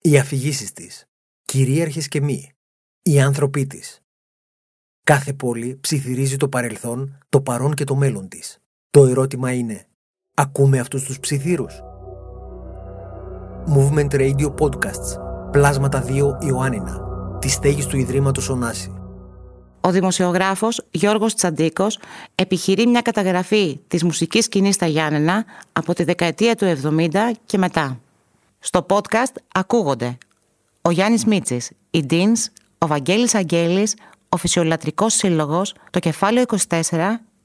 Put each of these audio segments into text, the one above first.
οι αφηγήσεις της, κυρίαρχες και μη, οι άνθρωποι της. Κάθε πόλη ψιθυρίζει το παρελθόν, το παρόν και το μέλλον της. Το ερώτημα είναι, ακούμε αυτούς τους ψιθύρους; Movement Radio Podcasts, Πλάσματα 2 Ιωάννινα, τη στέγης του Ιδρύματος Ωνάση. Ο δημοσιογράφος Γιώργος Τσαντίκος επιχειρεί μια καταγραφή της μουσικής σκηνής στα Γιάννενα από τη δεκαετία του 70 και μετά. Στο podcast ακούγονται ο Γιάννης Μίτσης, οι Deans, ο Βαγγέλης Αγγέλης, ο Φυσιολατρικός Σύλλογος, το Κεφάλαιο 24,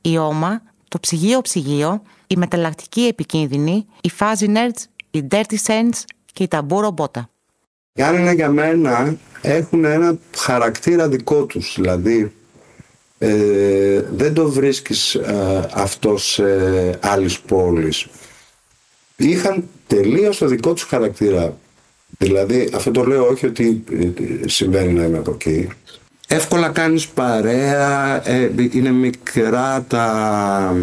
οι Όμα, το Ψυγείο Ψυγείο, οι Μεταλλακτικοί Επικίνδυνοι, οι Fuzzy Nerds, οι Dirty Sense και οι Ταμπούρο Μπότα. Γιάννενα για μένα έχουν ένα χαρακτήρα δικό τους, δηλαδή ε, δεν το βρίσκεις ε, αυτό σε άλλες πόλεις. Είχαν τελείως το δικό τους χαρακτήρα. Δηλαδή, αυτό το λέω όχι ότι ε, συμβαίνει να είμαι από εκεί. Εύκολα κάνεις παρέα, ε, είναι μικρά τα,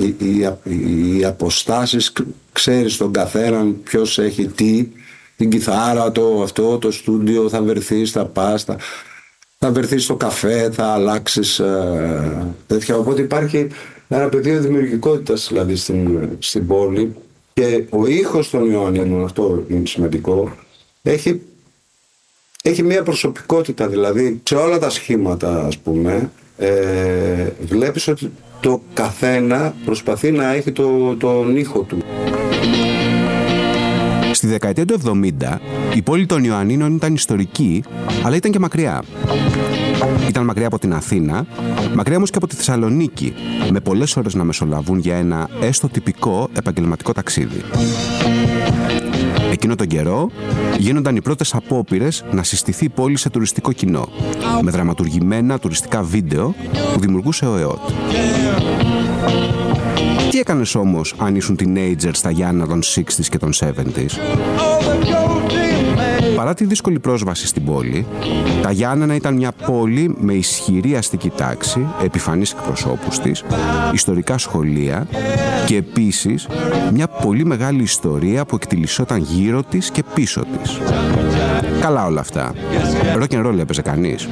οι, οι, οι αποστάσεις, ξέρεις τον καθέναν ποιος έχει τι, την κιθάρα, το αυτό, το στούντιο, θα βρεθείς, θα πας, θα, θα βρεθείς στο καφέ, θα αλλάξεις ε, τέτοια. Οπότε υπάρχει ένα πεδίο δημιουργικότητας δηλαδή στην, στην πόλη και ο ήχος των Ιωαννίνων, αυτό είναι σημαντικό, έχει, έχει μια προσωπικότητα δηλαδή σε όλα τα σχήματα ας πούμε ε, βλέπεις ότι το καθένα προσπαθεί να έχει το, τον ήχο του. Στη δεκαετία του 70 η πόλη των Ιωαννίνων ήταν ιστορική αλλά ήταν και μακριά. Ήταν μακριά από την Αθήνα, μακριά όμως και από τη Θεσσαλονίκη, με πολλές ώρες να μεσολαβούν για ένα έστω τυπικό επαγγελματικό ταξίδι. Εκείνο τον καιρό γίνονταν οι πρώτες απόπειρες να συστηθεί η πόλη σε τουριστικό κοινό, με δραματουργημένα τουριστικά βίντεο που δημιουργούσε ο ΕΟΤ. Τι έκανες όμως αν ήσουν teenager στα Γιάννα των 60s και των 70s? Παρά τη δύσκολη πρόσβαση στην πόλη, τα Γιάννενα ήταν μια πόλη με ισχυρή αστική τάξη, επιφανείς εκπροσώπους της, ιστορικά σχολεία και επίσης μια πολύ μεγάλη ιστορία που εκτιλισόταν γύρω της και πίσω της. Καλά όλα αυτά. Rock and roll έπαιζε κανείς.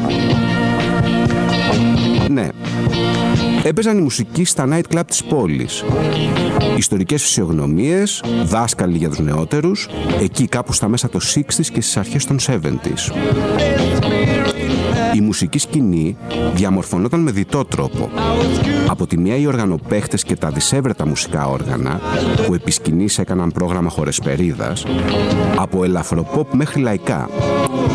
Ναι, έπαιζαν η μουσική στα night club της πόλης. Ιστορικές φυσιογνωμίες, δάσκαλοι για τους νεότερους, εκεί κάπου στα μέσα των 60s και στις αρχές των 70s. Η μουσική σκηνή διαμορφωνόταν με διτό τρόπο. Από τη μία οι οργανοπαίχτες και τα δισεύρετα μουσικά όργανα που επί σκηνής έκαναν πρόγραμμα χορεσπερίδας, από ελαφροπόπ μέχρι λαϊκά.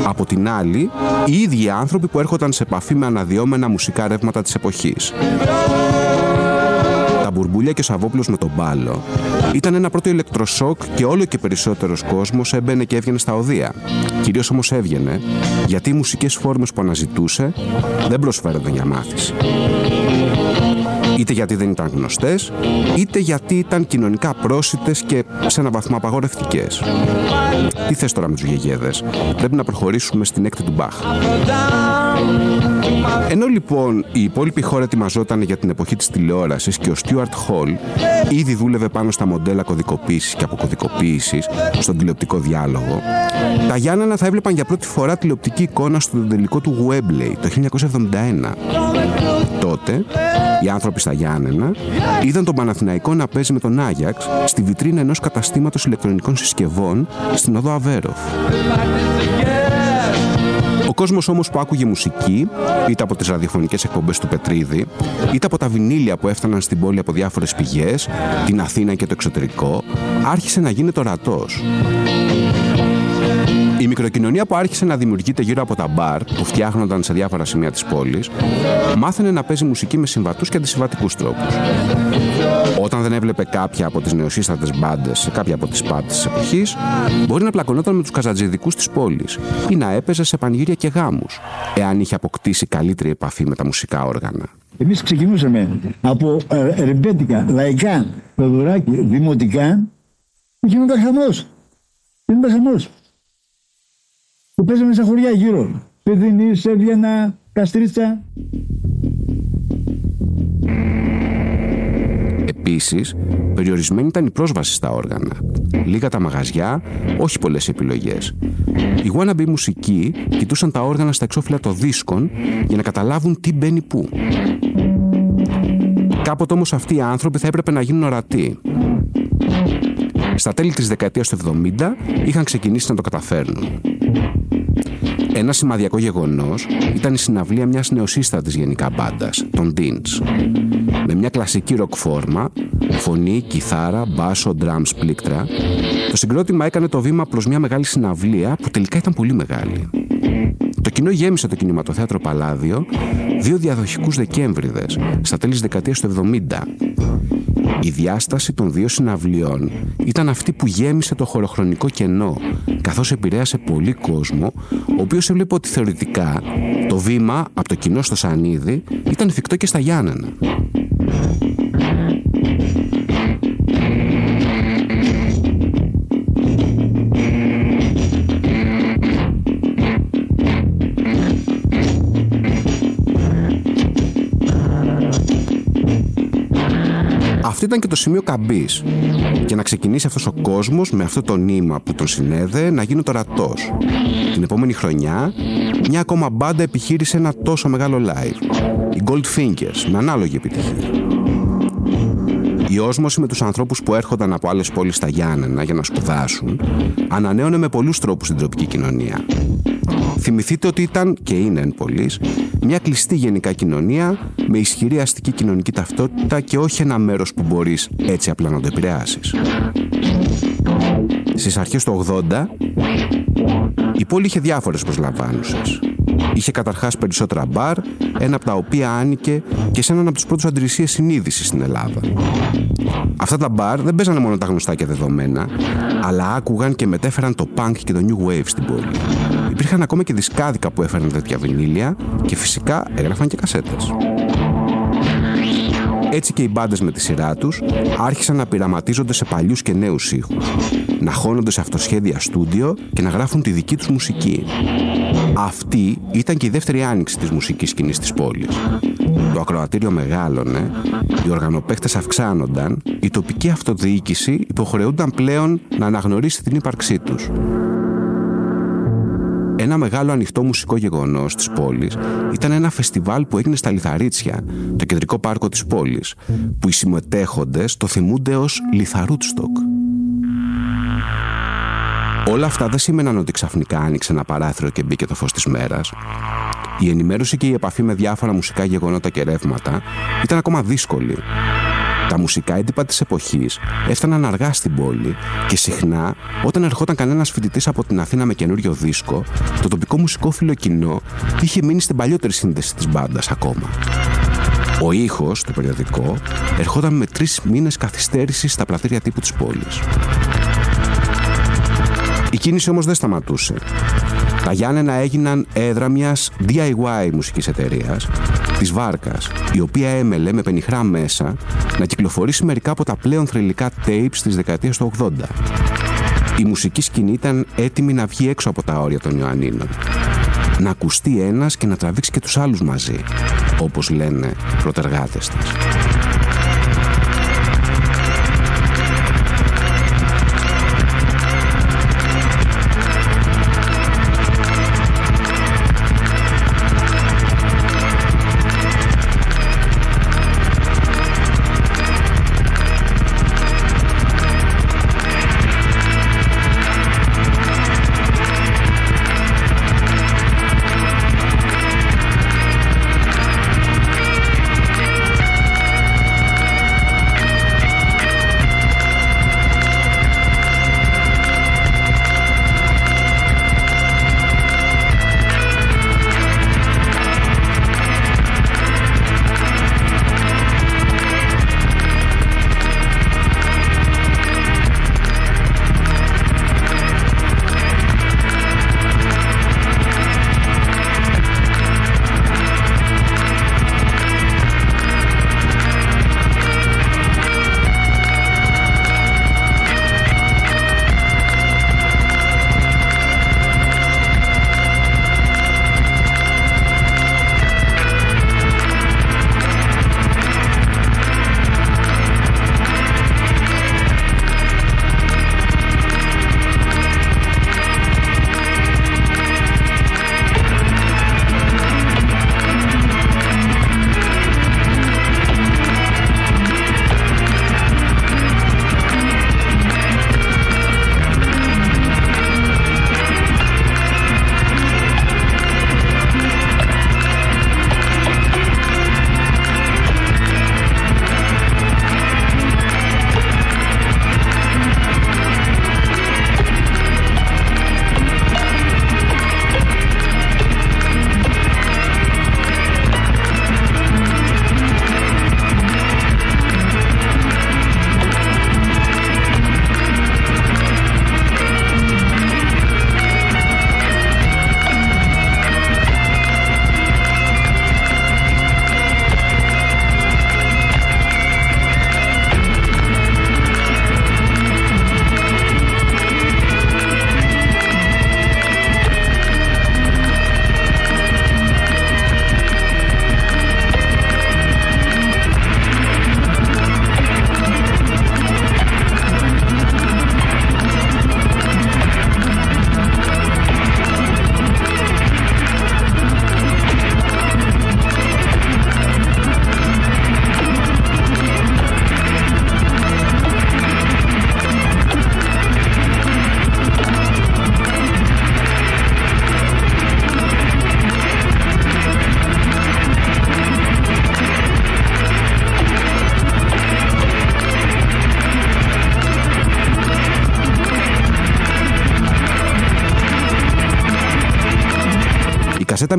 Από την άλλη, οι ίδιοι άνθρωποι που έρχονταν σε επαφή με αναδυόμενα μουσικά ρεύματα της εποχής τα μπουρμπούλια και ο Σαββόπουλος με τον μπάλο. Ήταν ένα πρώτο ηλεκτροσόκ και όλο και περισσότερος κόσμος έμπαινε και έβγαινε στα οδεία. Κυρίως όμως έβγαινε γιατί οι μουσικές φόρμες που αναζητούσε δεν προσφέρονταν για μάθηση. Είτε γιατί δεν ήταν γνωστές, είτε γιατί ήταν κοινωνικά πρόσιτες και σε ένα βαθμό απαγορευτικές. Τι θες τώρα με τους γεγέδες, πρέπει να προχωρήσουμε στην έκτη του Μπαχ. Ενώ λοιπόν η υπόλοιπη χώρα ετοιμαζόταν για την εποχή της τηλεόρασης και ο Στιούαρτ Χολ ήδη δούλευε πάνω στα μοντέλα κωδικοποίησης και αποκωδικοποίησης στον τηλεοπτικό διάλογο, τα Γιάννενα θα έβλεπαν για πρώτη φορά τηλεοπτική εικόνα στο τελικό του Webley το 1971. Τότε, οι άνθρωποι στα Γιάννενα είδαν τον Παναθηναϊκό να παίζει με τον Άγιαξ στη βιτρίνα ενός καταστήματος ηλεκτρονικών συσκευών στην οδό Αβέροφ. Ο κόσμος όμως που άκουγε μουσική, είτε από τις ραδιοφωνικές εκπομπές του Πετρίδη, είτε από τα βινίλια που έφταναν στην πόλη από διάφορες πηγές, την Αθήνα και το εξωτερικό, άρχισε να γίνεται ορατός. Η μικροκοινωνία που άρχισε να δημιουργείται γύρω από τα μπαρ που φτιάχνονταν σε διάφορα σημεία της πόλης, μάθαινε να παίζει μουσική με συμβατούς και αντισυμβατικούς τρόπους. Όταν δεν έβλεπε κάποια από τις νεοσύστατες μπάντες σε κάποια από τις πάτες της εποχής, μπορεί να πλακωνόταν με τους καζατζιδικού της πόλης ή να έπαιζε σε πανηγύρια και γάμους, εάν είχε αποκτήσει καλύτερη επαφή με τα μουσικά όργανα. Εμείς ξεκινούσαμε από ε, ρεμπέτικα, λαϊκά, πεδουράκι, δημοτικά και γινόταν χαμός. Γινόταν χαμός. Και παίζαμε στα χωριά γύρω. Πεδινή, Σέβιανα, Καστρίτσα. Επίσης, περιορισμένη ήταν η πρόσβαση στα όργανα. Λίγα τα μαγαζιά, όχι πολλές επιλογές. Οι wannabe μουσικοί κοιτούσαν τα όργανα στα εξώφυλλα των δίσκων για να καταλάβουν τι μπαίνει πού. Κάποτε όμως αυτοί οι άνθρωποι θα έπρεπε να γίνουν ορατοί. Στα τέλη της δεκαετίας του 70 είχαν ξεκινήσει να το καταφέρνουν. Ένα σημαδιακό γεγονός ήταν η συναυλία μιας νεοσύστατης γενικά μπάντας, των Deans. Με μια κλασική ροκ φόρμα, φωνή, κιθάρα, μπάσο, drums, πλήκτρα, το συγκρότημα έκανε το βήμα προς μια μεγάλη συναυλία που τελικά ήταν πολύ μεγάλη. Το κοινό γέμισε το κινηματοθέατρο Παλάδιο δύο διαδοχικούς Δεκέμβριδες στα τέλη της δεκαετίας του 70. Η διάσταση των δύο συναυλιών ήταν αυτή που γέμισε το χωροχρονικό κενό, καθώς επηρέασε πολύ κόσμο, ο οποίος έβλεπε ότι θεωρητικά το βήμα από το κοινό στο Σανίδι ήταν εφικτό και στα Γιάννενα. Αυτό ήταν και το σημείο καμπής. Και να ξεκινήσει αυτός ο κόσμος με αυτό το νήμα που τον συνέδε να γίνει ορατό. Την επόμενη χρονιά, μια ακόμα μπάντα επιχείρησε ένα τόσο μεγάλο live. Οι Goldfingers, με ανάλογη επιτυχία. Η όσμωση με τους ανθρώπους που έρχονταν από άλλες πόλεις στα Γιάννενα για να σπουδάσουν ανανέωνε με πολλούς τρόπους την τροπική κοινωνία. Θυμηθείτε ότι ήταν και είναι εν πολλής, μια κλειστή γενικά κοινωνία με ισχυρή αστική κοινωνική ταυτότητα και όχι ένα μέρος που μπορείς έτσι απλά να το επηρεάσεις. Στις αρχές του 80 η πόλη είχε διάφορες προσλαμβάνουσες. Είχε καταρχάς περισσότερα μπαρ, ένα από τα οποία άνοικε και σε έναν από τους πρώτους αντιρρησίες συνείδησης στην Ελλάδα. Αυτά τα μπαρ δεν παίζανε μόνο τα γνωστά και δεδομένα, αλλά άκουγαν και μετέφεραν το punk και το new wave στην πόλη. Υπήρχαν ακόμα και δισκάδικα που έφεραν τέτοια βινίλια και φυσικά έγραφαν και κασέτες. Έτσι και οι μπάντες με τη σειρά τους άρχισαν να πειραματίζονται σε παλιούς και νέους ήχους, να χώνονται σε αυτοσχέδια στούντιο και να γράφουν τη δική τους μουσική. Αυτή ήταν και η δεύτερη άνοιξη της μουσικής σκηνής της πόλης. Το ακροατήριο μεγάλωνε, οι οργανοπαίχτες αυξάνονταν, η τοπική αυτοδιοίκηση υποχρεούνταν πλέον να αναγνωρίσει την ύπαρξή τους. Ένα μεγάλο ανοιχτό μουσικό γεγονός της πόλης ήταν ένα φεστιβάλ που έγινε στα Λιθαρίτσια, το κεντρικό πάρκο της πόλης, που οι συμμετέχοντε το θυμούνται ως Λιθαρούτστοκ. Όλα αυτά δεν σήμαιναν ότι ξαφνικά άνοιξε ένα παράθυρο και μπήκε το φως της μέρας. Η ενημέρωση και η επαφή με διάφορα μουσικά γεγονότα και ρεύματα ήταν ακόμα δύσκολη τα μουσικά έντυπα της εποχής έφταναν αργά στην πόλη και συχνά, όταν ερχόταν κανένας φοιτητής από την Αθήνα με καινούριο δίσκο, το τοπικό μουσικό φιλοκοινό είχε μείνει στην παλιότερη σύνδεση της μπάντας ακόμα. Ο ήχος, το περιοδικό, ερχόταν με τρεις μήνες καθυστέρησης στα πλατήρια τύπου της πόλης. Η κίνηση όμως δεν σταματούσε. Τα Γιάννενα έγιναν έδρα μιας DIY μουσικής εταιρείας, της Βάρκας, η οποία έμελε με πενιχρά μέσα να κυκλοφορήσει μερικά από τα πλέον θρηλυκά tapes της δεκαετίας του 80. Η μουσική σκηνή ήταν έτοιμη να βγει έξω από τα όρια των Ιωαννίνων. Να ακουστεί ένας και να τραβήξει και τους άλλους μαζί, όπως λένε προτεργάτες της.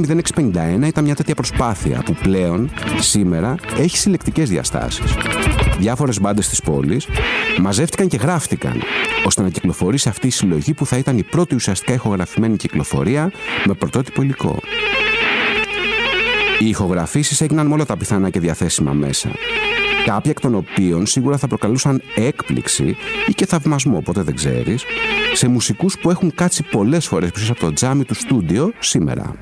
Κασέτα 0651 ήταν μια τέτοια προσπάθεια που πλέον, σήμερα, έχει συλλεκτικές διαστάσεις. Διάφορες μπάντες της πόλης μαζεύτηκαν και γράφτηκαν ώστε να κυκλοφορήσει αυτή η συλλογή που θα ήταν η πρώτη ουσιαστικά ηχογραφημένη κυκλοφορία με πρωτότυπο υλικό. Οι ηχογραφήσεις έγιναν με όλα τα πιθανά και διαθέσιμα μέσα. Κάποια εκ των οποίων σίγουρα θα προκαλούσαν έκπληξη ή και θαυμασμό, ποτέ δεν ξέρεις, σε μουσικούς που έχουν κάτσει πολλές φορές πίσω από το τζάμι του στούντιο σήμερα.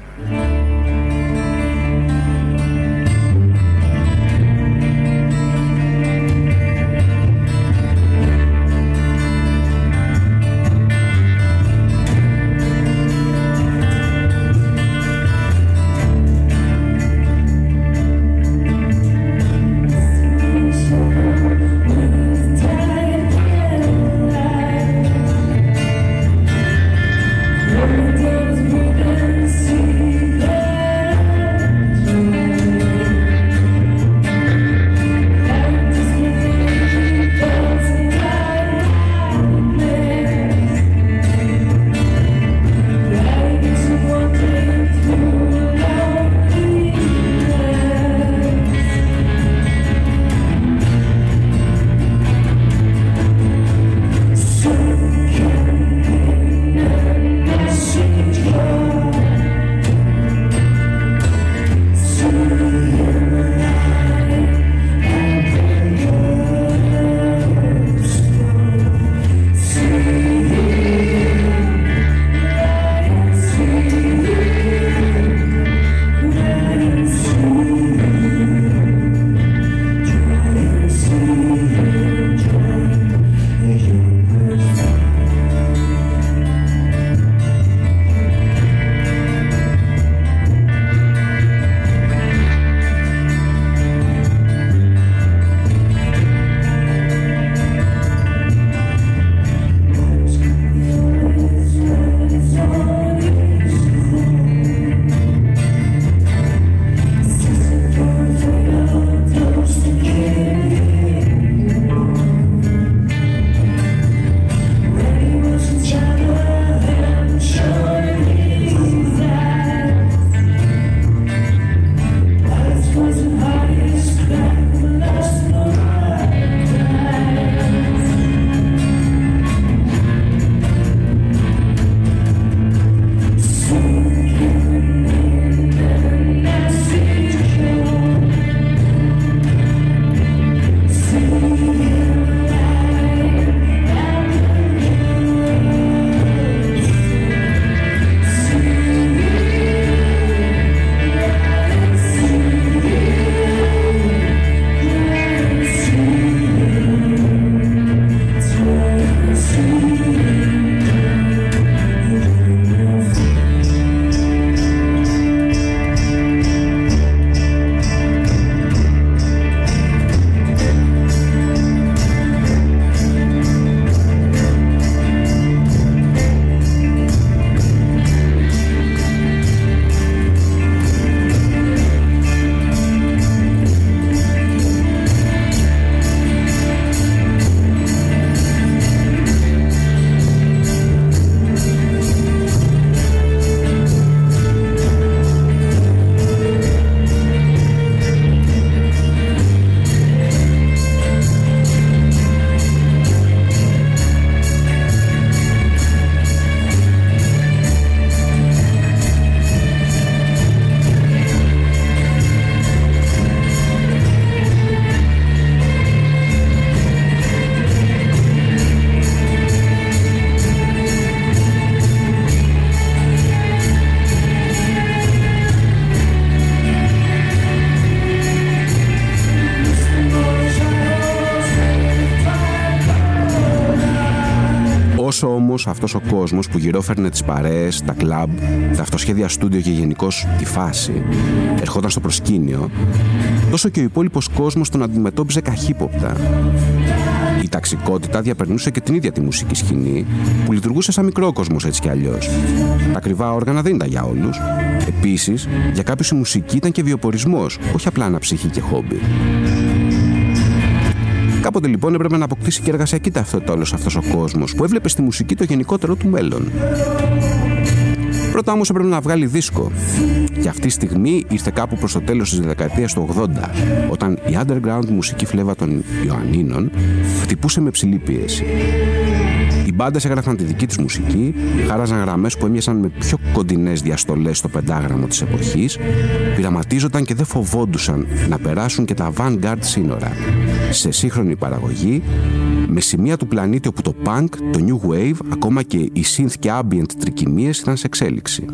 Όσο αυτός ο κόσμος που γυρόφερνε τις παρέες, τα κλαμπ, τα αυτοσχέδια στούντιο και γενικώς τη φάση, ερχόταν στο προσκήνιο, τόσο και ο υπόλοιπος κόσμος τον αντιμετώπιζε καχύποπτα. Η ταξικότητα διαπερνούσε και την ίδια τη μουσική σκηνή, που λειτουργούσε σαν μικρό κόσμος έτσι κι αλλιώς. Τα ακριβά όργανα δεν ήταν για όλους. Επίσης, για κάποιους η μουσική ήταν και βιοπορισμό, όχι απλά ένα ψυχή και χόμπι. Κάποτε λοιπόν έπρεπε να αποκτήσει και εργασιακή ταυτότητα όλο αυτός ο κόσμος που έβλεπε στη μουσική το γενικότερο του μέλλον. Πρώτα όμως έπρεπε να βγάλει δίσκο. Και αυτή τη στιγμή ήρθε κάπου προς το τέλος της δεκαετίας του 80, όταν η underground μουσική φλέβα των Ιωαννίνων χτυπούσε με ψηλή πίεση. Οι μπάντες έγραφαν τη δική της μουσική, χάραζαν γραμμές που έμοιασαν με πιο κοντινές διαστολές στο πεντάγραμμο της εποχής, πειραματίζονταν και δεν φοβόντουσαν να περάσουν και τα avant-garde σύνορα. Σε σύγχρονη παραγωγή, με σημεία του πλανήτη όπου το punk, το new wave, ακόμα και οι synth και ambient τρικυμίες ήταν σε εξέλιξη.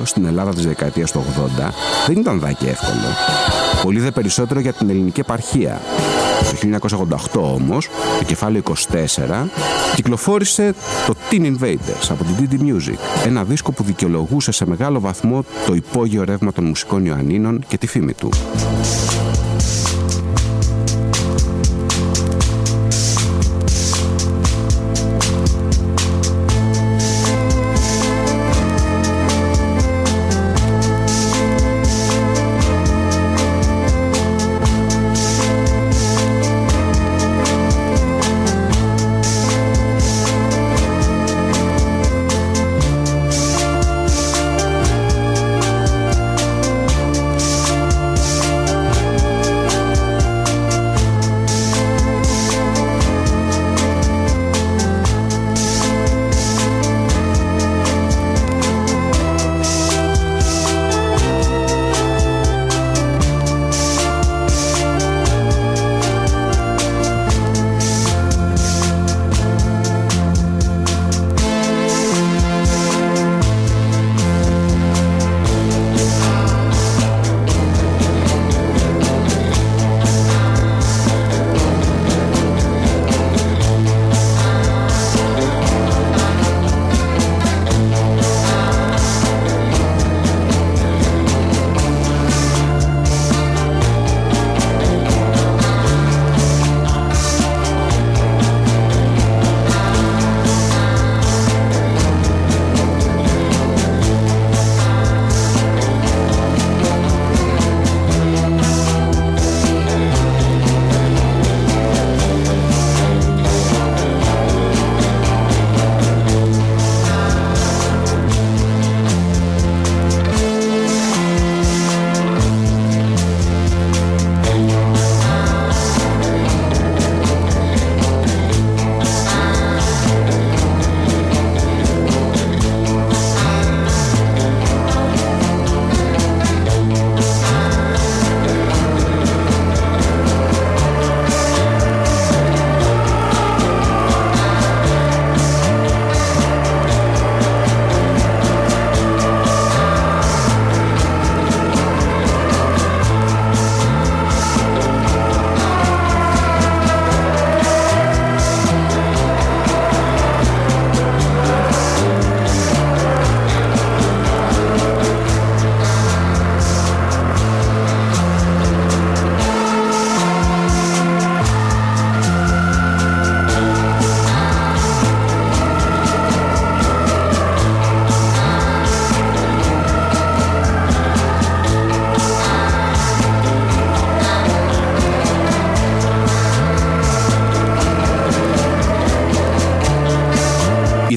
Βινίλιο στην Ελλάδα της δεκαετίας του 80 δεν ήταν δάκι εύκολο. Πολύ δε περισσότερο για την ελληνική επαρχία. Το 1988 όμως, το κεφάλαιο 24, κυκλοφόρησε το Teen Invaders από την DD Music, ένα δίσκο που δικαιολογούσε σε μεγάλο βαθμό το υπόγειο ρεύμα των μουσικών Ιωαννίνων και τη φήμη του.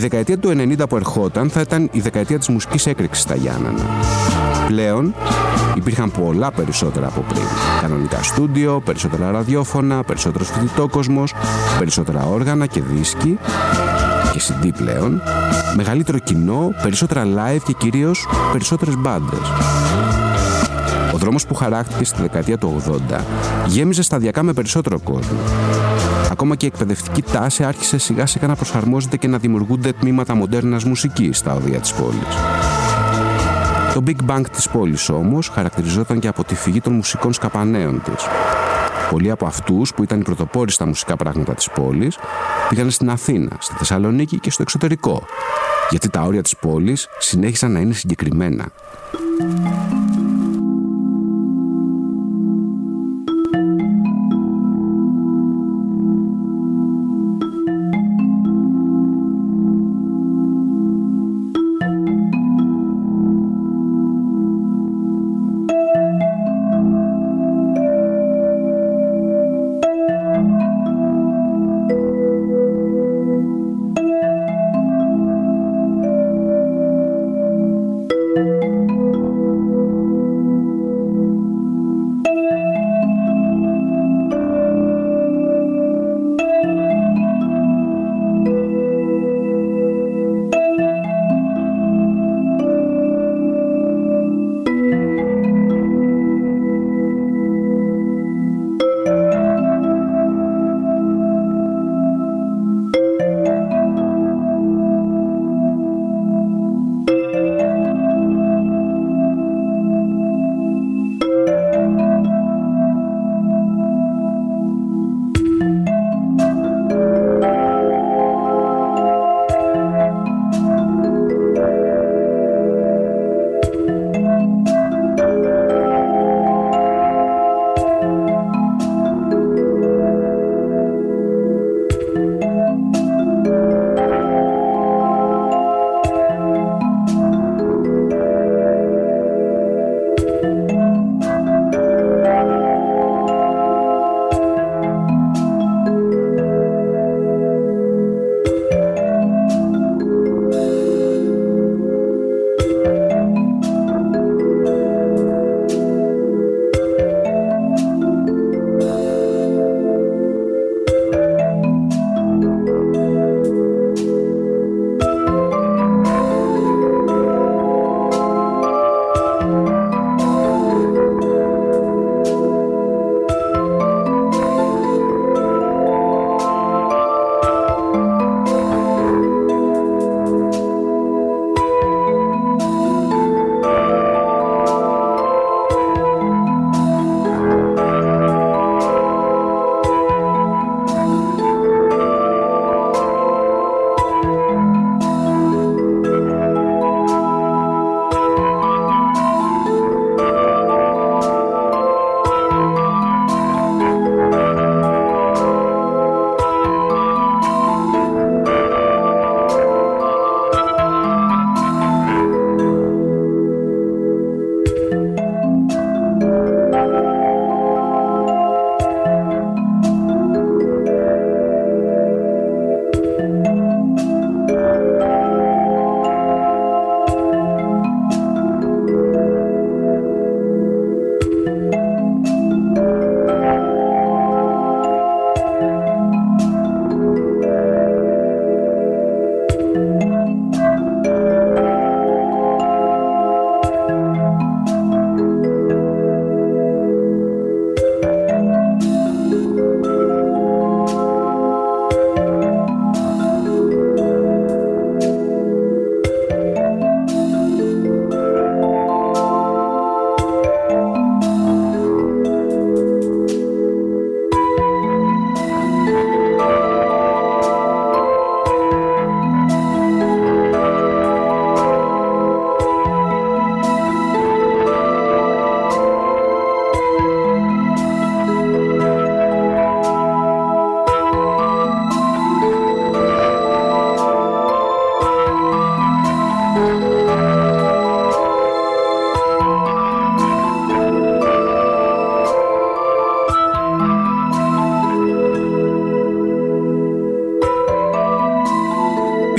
Δεκαετία του 90 που ερχόταν θα ήταν η δεκαετία της μουσικής έκρηξης στα Γιάννενα. Πλέον υπήρχαν πολλά περισσότερα από πριν. Κανονικά στούντιο, περισσότερα ραδιόφωνα, περισσότερος φοιτητόκοσμος, περισσότερα όργανα και δίσκοι και CD πλέον, μεγαλύτερο κοινό, περισσότερα live και κυρίως περισσότερες μπάντες. Ο δρόμος που χαράχτηκε στη δεκαετία του 80 γέμιζε σταδιακά με περισσότερο κόσμο. Ακόμα και η εκπαιδευτική τάση άρχισε σιγά σιγά να προσαρμόζεται και να δημιουργούνται τμήματα μοντέρνας μουσικής στα οδεία της πόλης. Το Big Bang της πόλης όμως χαρακτηριζόταν και από τη φυγή των μουσικών σκαπανέων της. Πολλοί από αυτούς που ήταν οι πρωτοπόροι στα μουσικά πράγματα της πόλης πήγαν στην Αθήνα, στη Θεσσαλονίκη και στο εξωτερικό, γιατί τα όρια της πόλης συνέχισαν να είναι συγκεκριμένα.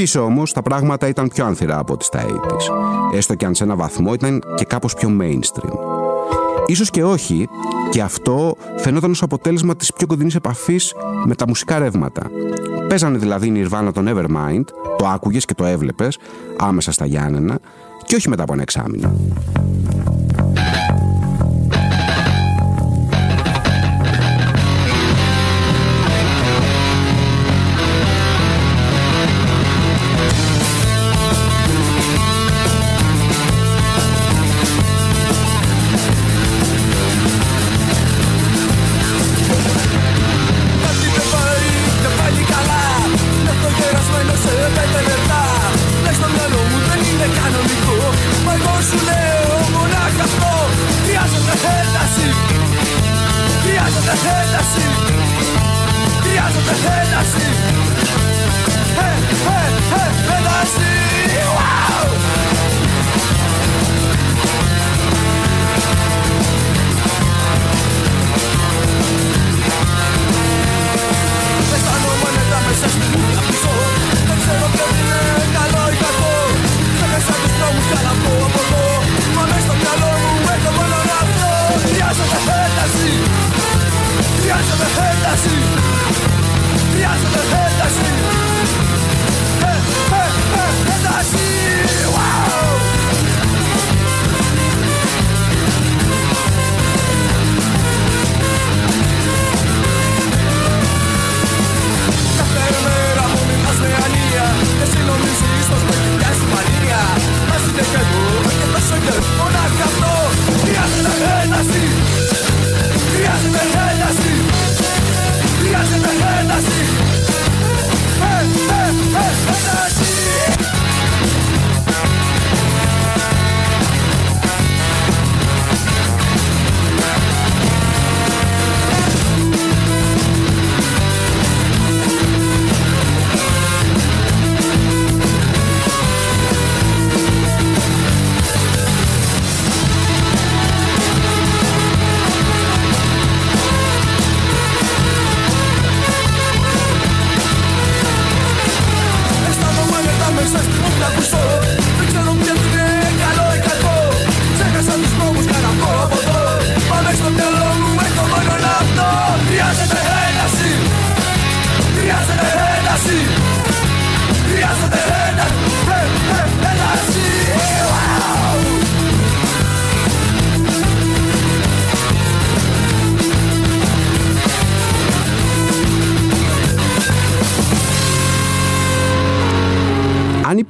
Πίσω όμως τα πράγματα ήταν πιο ανθυρά από τις τα 80's, έστω και αν σε ένα βαθμό ήταν και κάπως πιο mainstream. Ίσως και όχι, και αυτό φαινόταν ως αποτέλεσμα της πιο κοντινής επαφής με τα μουσικά ρεύματα. Παίζανε δηλαδή η Nirvana τον Nevermind, το άκουγες και το έβλεπες άμεσα στα Γιάννενα και όχι μετά από ένα εξάμεινο.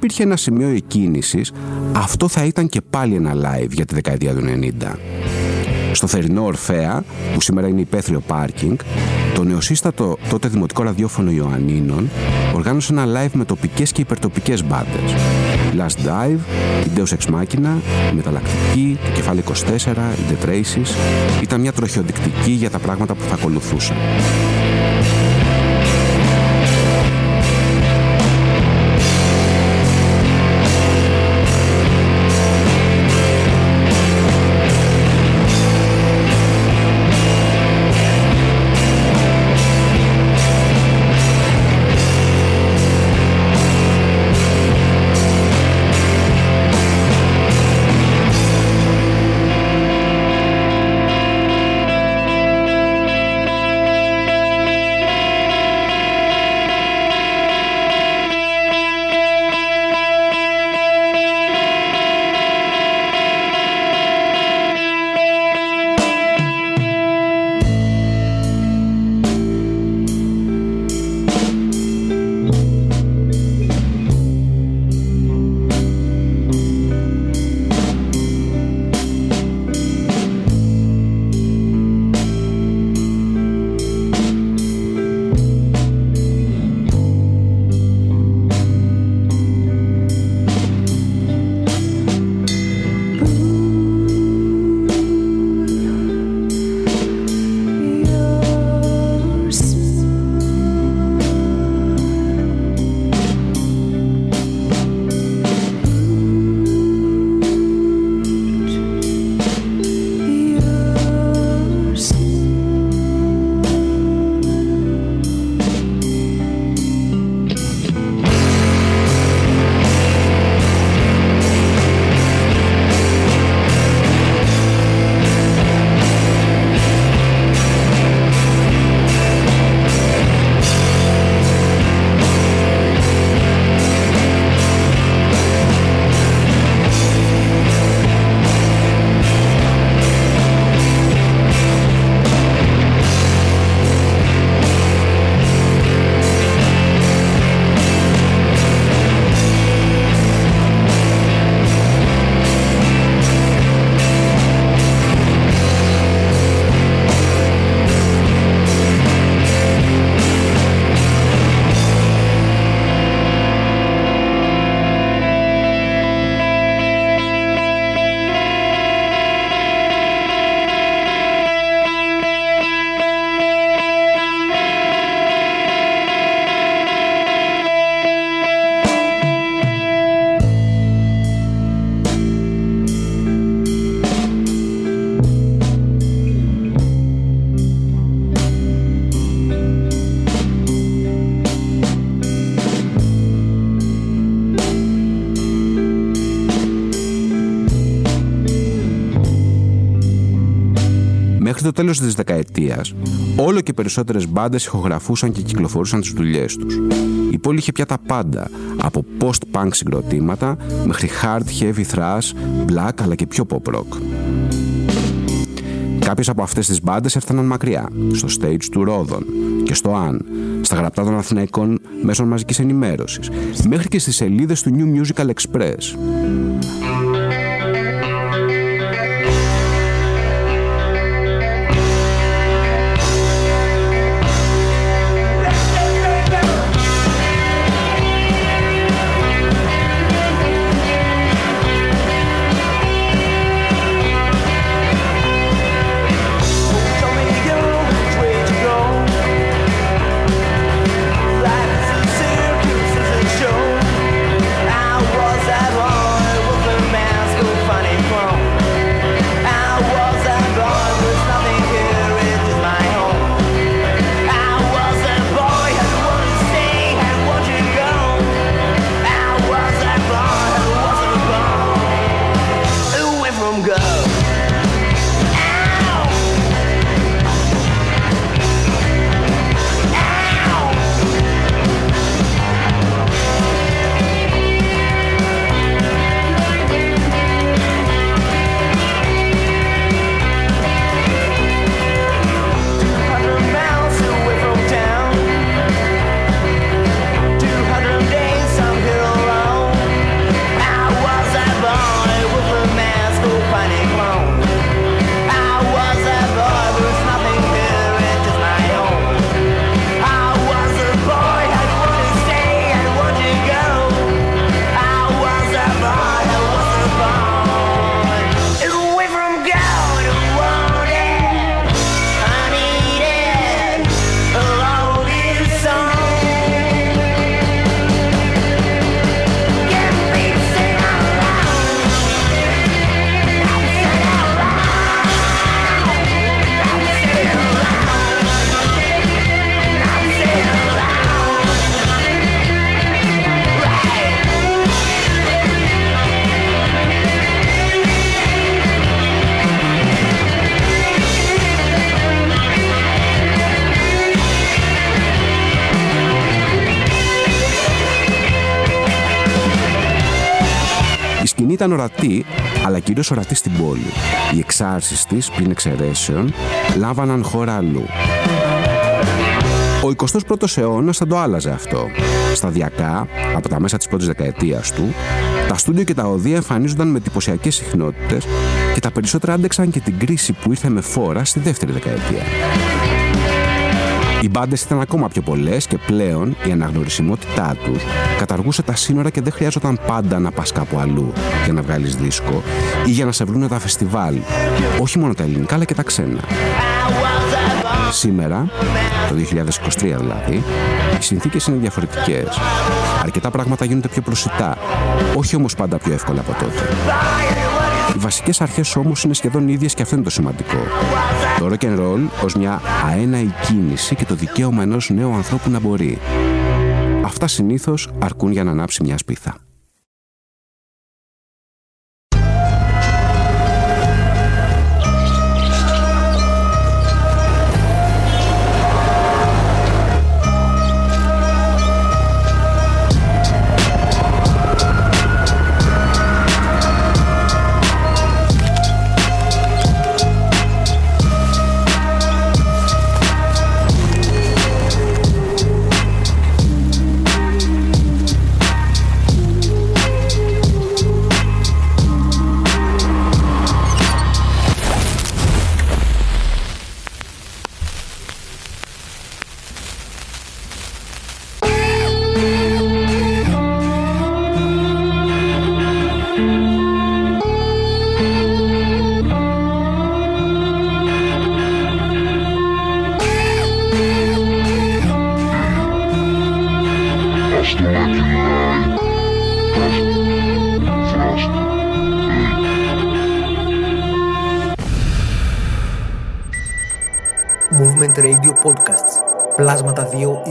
Υπήρχε ένα σημείο εκκίνησης, αυτό θα ήταν και πάλι ένα live για τη δεκαετία του 90. Στο θερινό Ορφέα, που σήμερα είναι υπαίθριο πάρκινγκ, το νεοσύστατο τότε δημοτικό ραδιόφωνο Ιωαννίνων οργάνωσε ένα live με τοπικές και υπερτοπικές μπάντες. Last Dive, η Deus Ex Machina, η Μεταλλακτική, το Κεφάλι 24, η The Traces ήταν μια τροχιοδεικτική για τα πράγματα που θα ακολουθούσαν. Το τέλος της δεκαετίας, όλο και περισσότερες μπάντες ηχογραφούσαν και κυκλοφορούσαν τις δουλειές τους. Η πόλη είχε πια τα πάντα, από post-punk συγκροτήματα μέχρι hard, heavy thrash, black αλλά και πιο pop rock. Κάποιες από αυτές τις μπάντες έφταναν μακριά, στο stage του Ρόδων και στο Αν, στα γραπτά των Αθηναϊκών μέσων μαζικής ενημέρωσης, μέχρι και στις σελίδες του New Musical Express. Ήταν ορατή, αλλά κυρίως ορατή στην πόλη. Οι εξάρσεις της, πριν εξαιρέσεων, λάμβαναν χώρα αλλού. Ο 21ος αιώνας θα το άλλαζε αυτό. Σταδιακά, από τα μέσα της πρώτης δεκαετίας του, τα στούντιο και τα οδεία εμφανίζονταν με εντυπωσιακές συχνότητες και τα περισσότερα άντεξαν και την κρίση που ήρθε με φόρα στη δεύτερη δεκαετία. Οι μπάντες ήταν ακόμα πιο πολλές και πλέον η αναγνωρισιμότητά τους καταργούσε τα σύνορα και δεν χρειάζονταν πάντα να πας κάπου αλλού για να βγάλεις δίσκο ή για να σε βρουν τα φεστιβάλ. Όχι μόνο τα ελληνικά αλλά και τα ξένα. Σήμερα, το 2023 δηλαδή, οι συνθήκες είναι διαφορετικές. Αρκετά πράγματα γίνονται πιο προσιτά, όχι όμως πάντα πιο εύκολα από τότε. Οι βασικές αρχές όμως είναι σχεδόν ίδιες και αυτό είναι το σημαντικό. Το rock and roll ως μια αέναη κίνηση και το δικαίωμα ενός νέου ανθρώπου να μπορεί. Αυτά συνήθως αρκούν για να ανάψει μια σπίθα.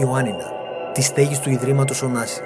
Ιωάννινα. Τη στέγη του Ιδρύματος Ωνάση.